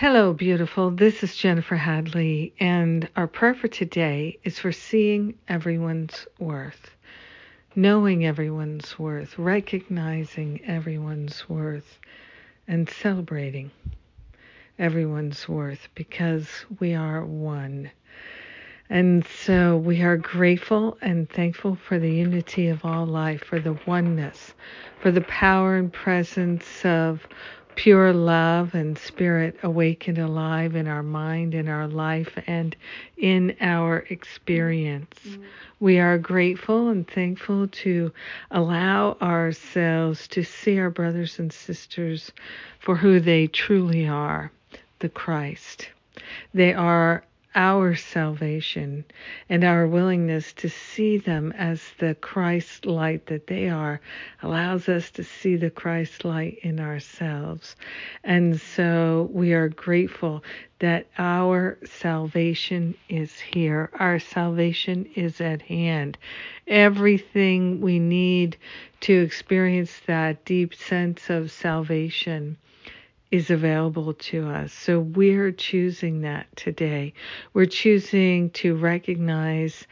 Hello, beautiful. This is Jennifer Hadley, and our prayer for today is for seeing everyone's worth, knowing everyone's worth, recognizing everyone's worth, and celebrating everyone's worth because we are one. And so we are grateful and thankful for the unity of all life, for the oneness, for the power and presence of pure love and spirit awakened alive in our mind, in our life, and in our experience. Mm-hmm. We are grateful and thankful to allow ourselves to see our brothers and sisters for who they truly are the Christ. They are our salvation and our willingness to see them as the Christ light that they are allows us to see the Christ light in ourselves. And so we are grateful that our salvation is here. Our salvation is at hand. Everything we need to experience that deep sense of salvation is available to us. So we're choosing that today. We're choosing to recognize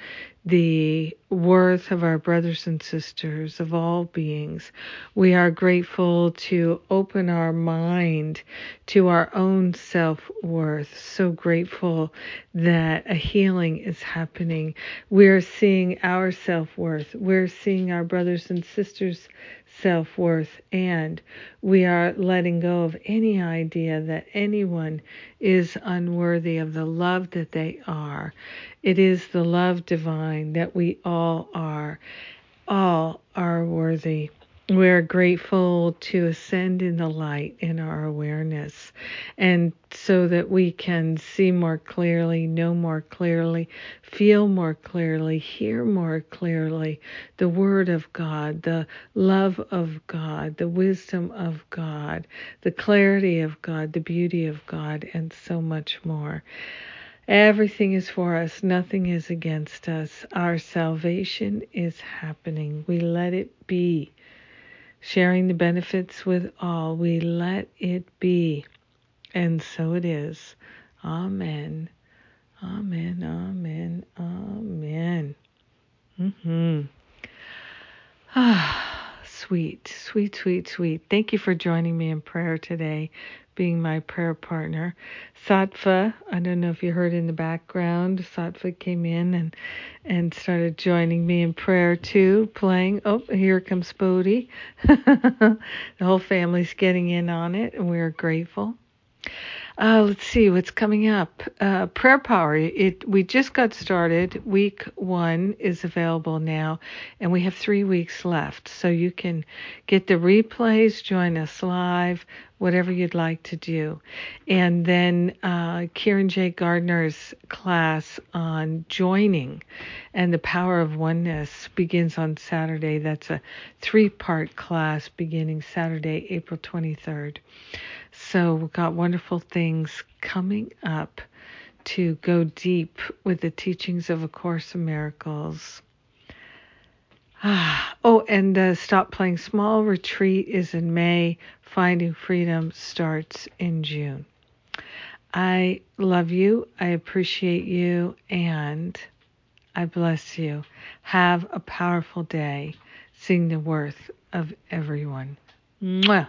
the worth of our brothers and sisters, of all beings. We are grateful to open our mind to our own self worth. So grateful that a healing is happening. We're seeing our self worth. We're seeing our brothers and sisters' self worth, and we are letting go of any idea that anyone is unworthy of the love that they are. It is the love divine that we all are. All are worthy. We're grateful to ascend in the light in our awareness and so that we can see more clearly, know more clearly, feel more clearly, hear more clearly the Word of God, the love of God, the wisdom of God, the clarity of God, the beauty of God, and so much more. Everything is for us, nothing is against us. Our salvation is happening. We let it be sharing the benefits with all. We let it be. And so it is. Amen. Amen. Amen. Amen. Mm-hmm. Ah, sweet, sweet, sweet, sweet. Thank you for joining me in prayer today being my prayer partner. Sattva, I don't know if you heard in the background, Sattva came in and and started joining me in prayer too, playing. Oh, here comes Bodhi. the whole family's getting in on it, and we're grateful. Uh, let's see what's coming up. Uh, Prayer Power. It we just got started. Week one is available now, and we have three weeks left. So you can get the replays, join us live, whatever you'd like to do. And then uh, Kieran J. Gardner's class on joining and the power of oneness begins on Saturday. That's a three-part class beginning Saturday, April 23rd. So we've got wonderful things coming up to go deep with the teachings of A Course in Miracles. Ah, oh, and the Stop Playing Small retreat is in May. Finding Freedom starts in June. I love you. I appreciate you. And I bless you. Have a powerful day. Seeing the worth of everyone. Mwah.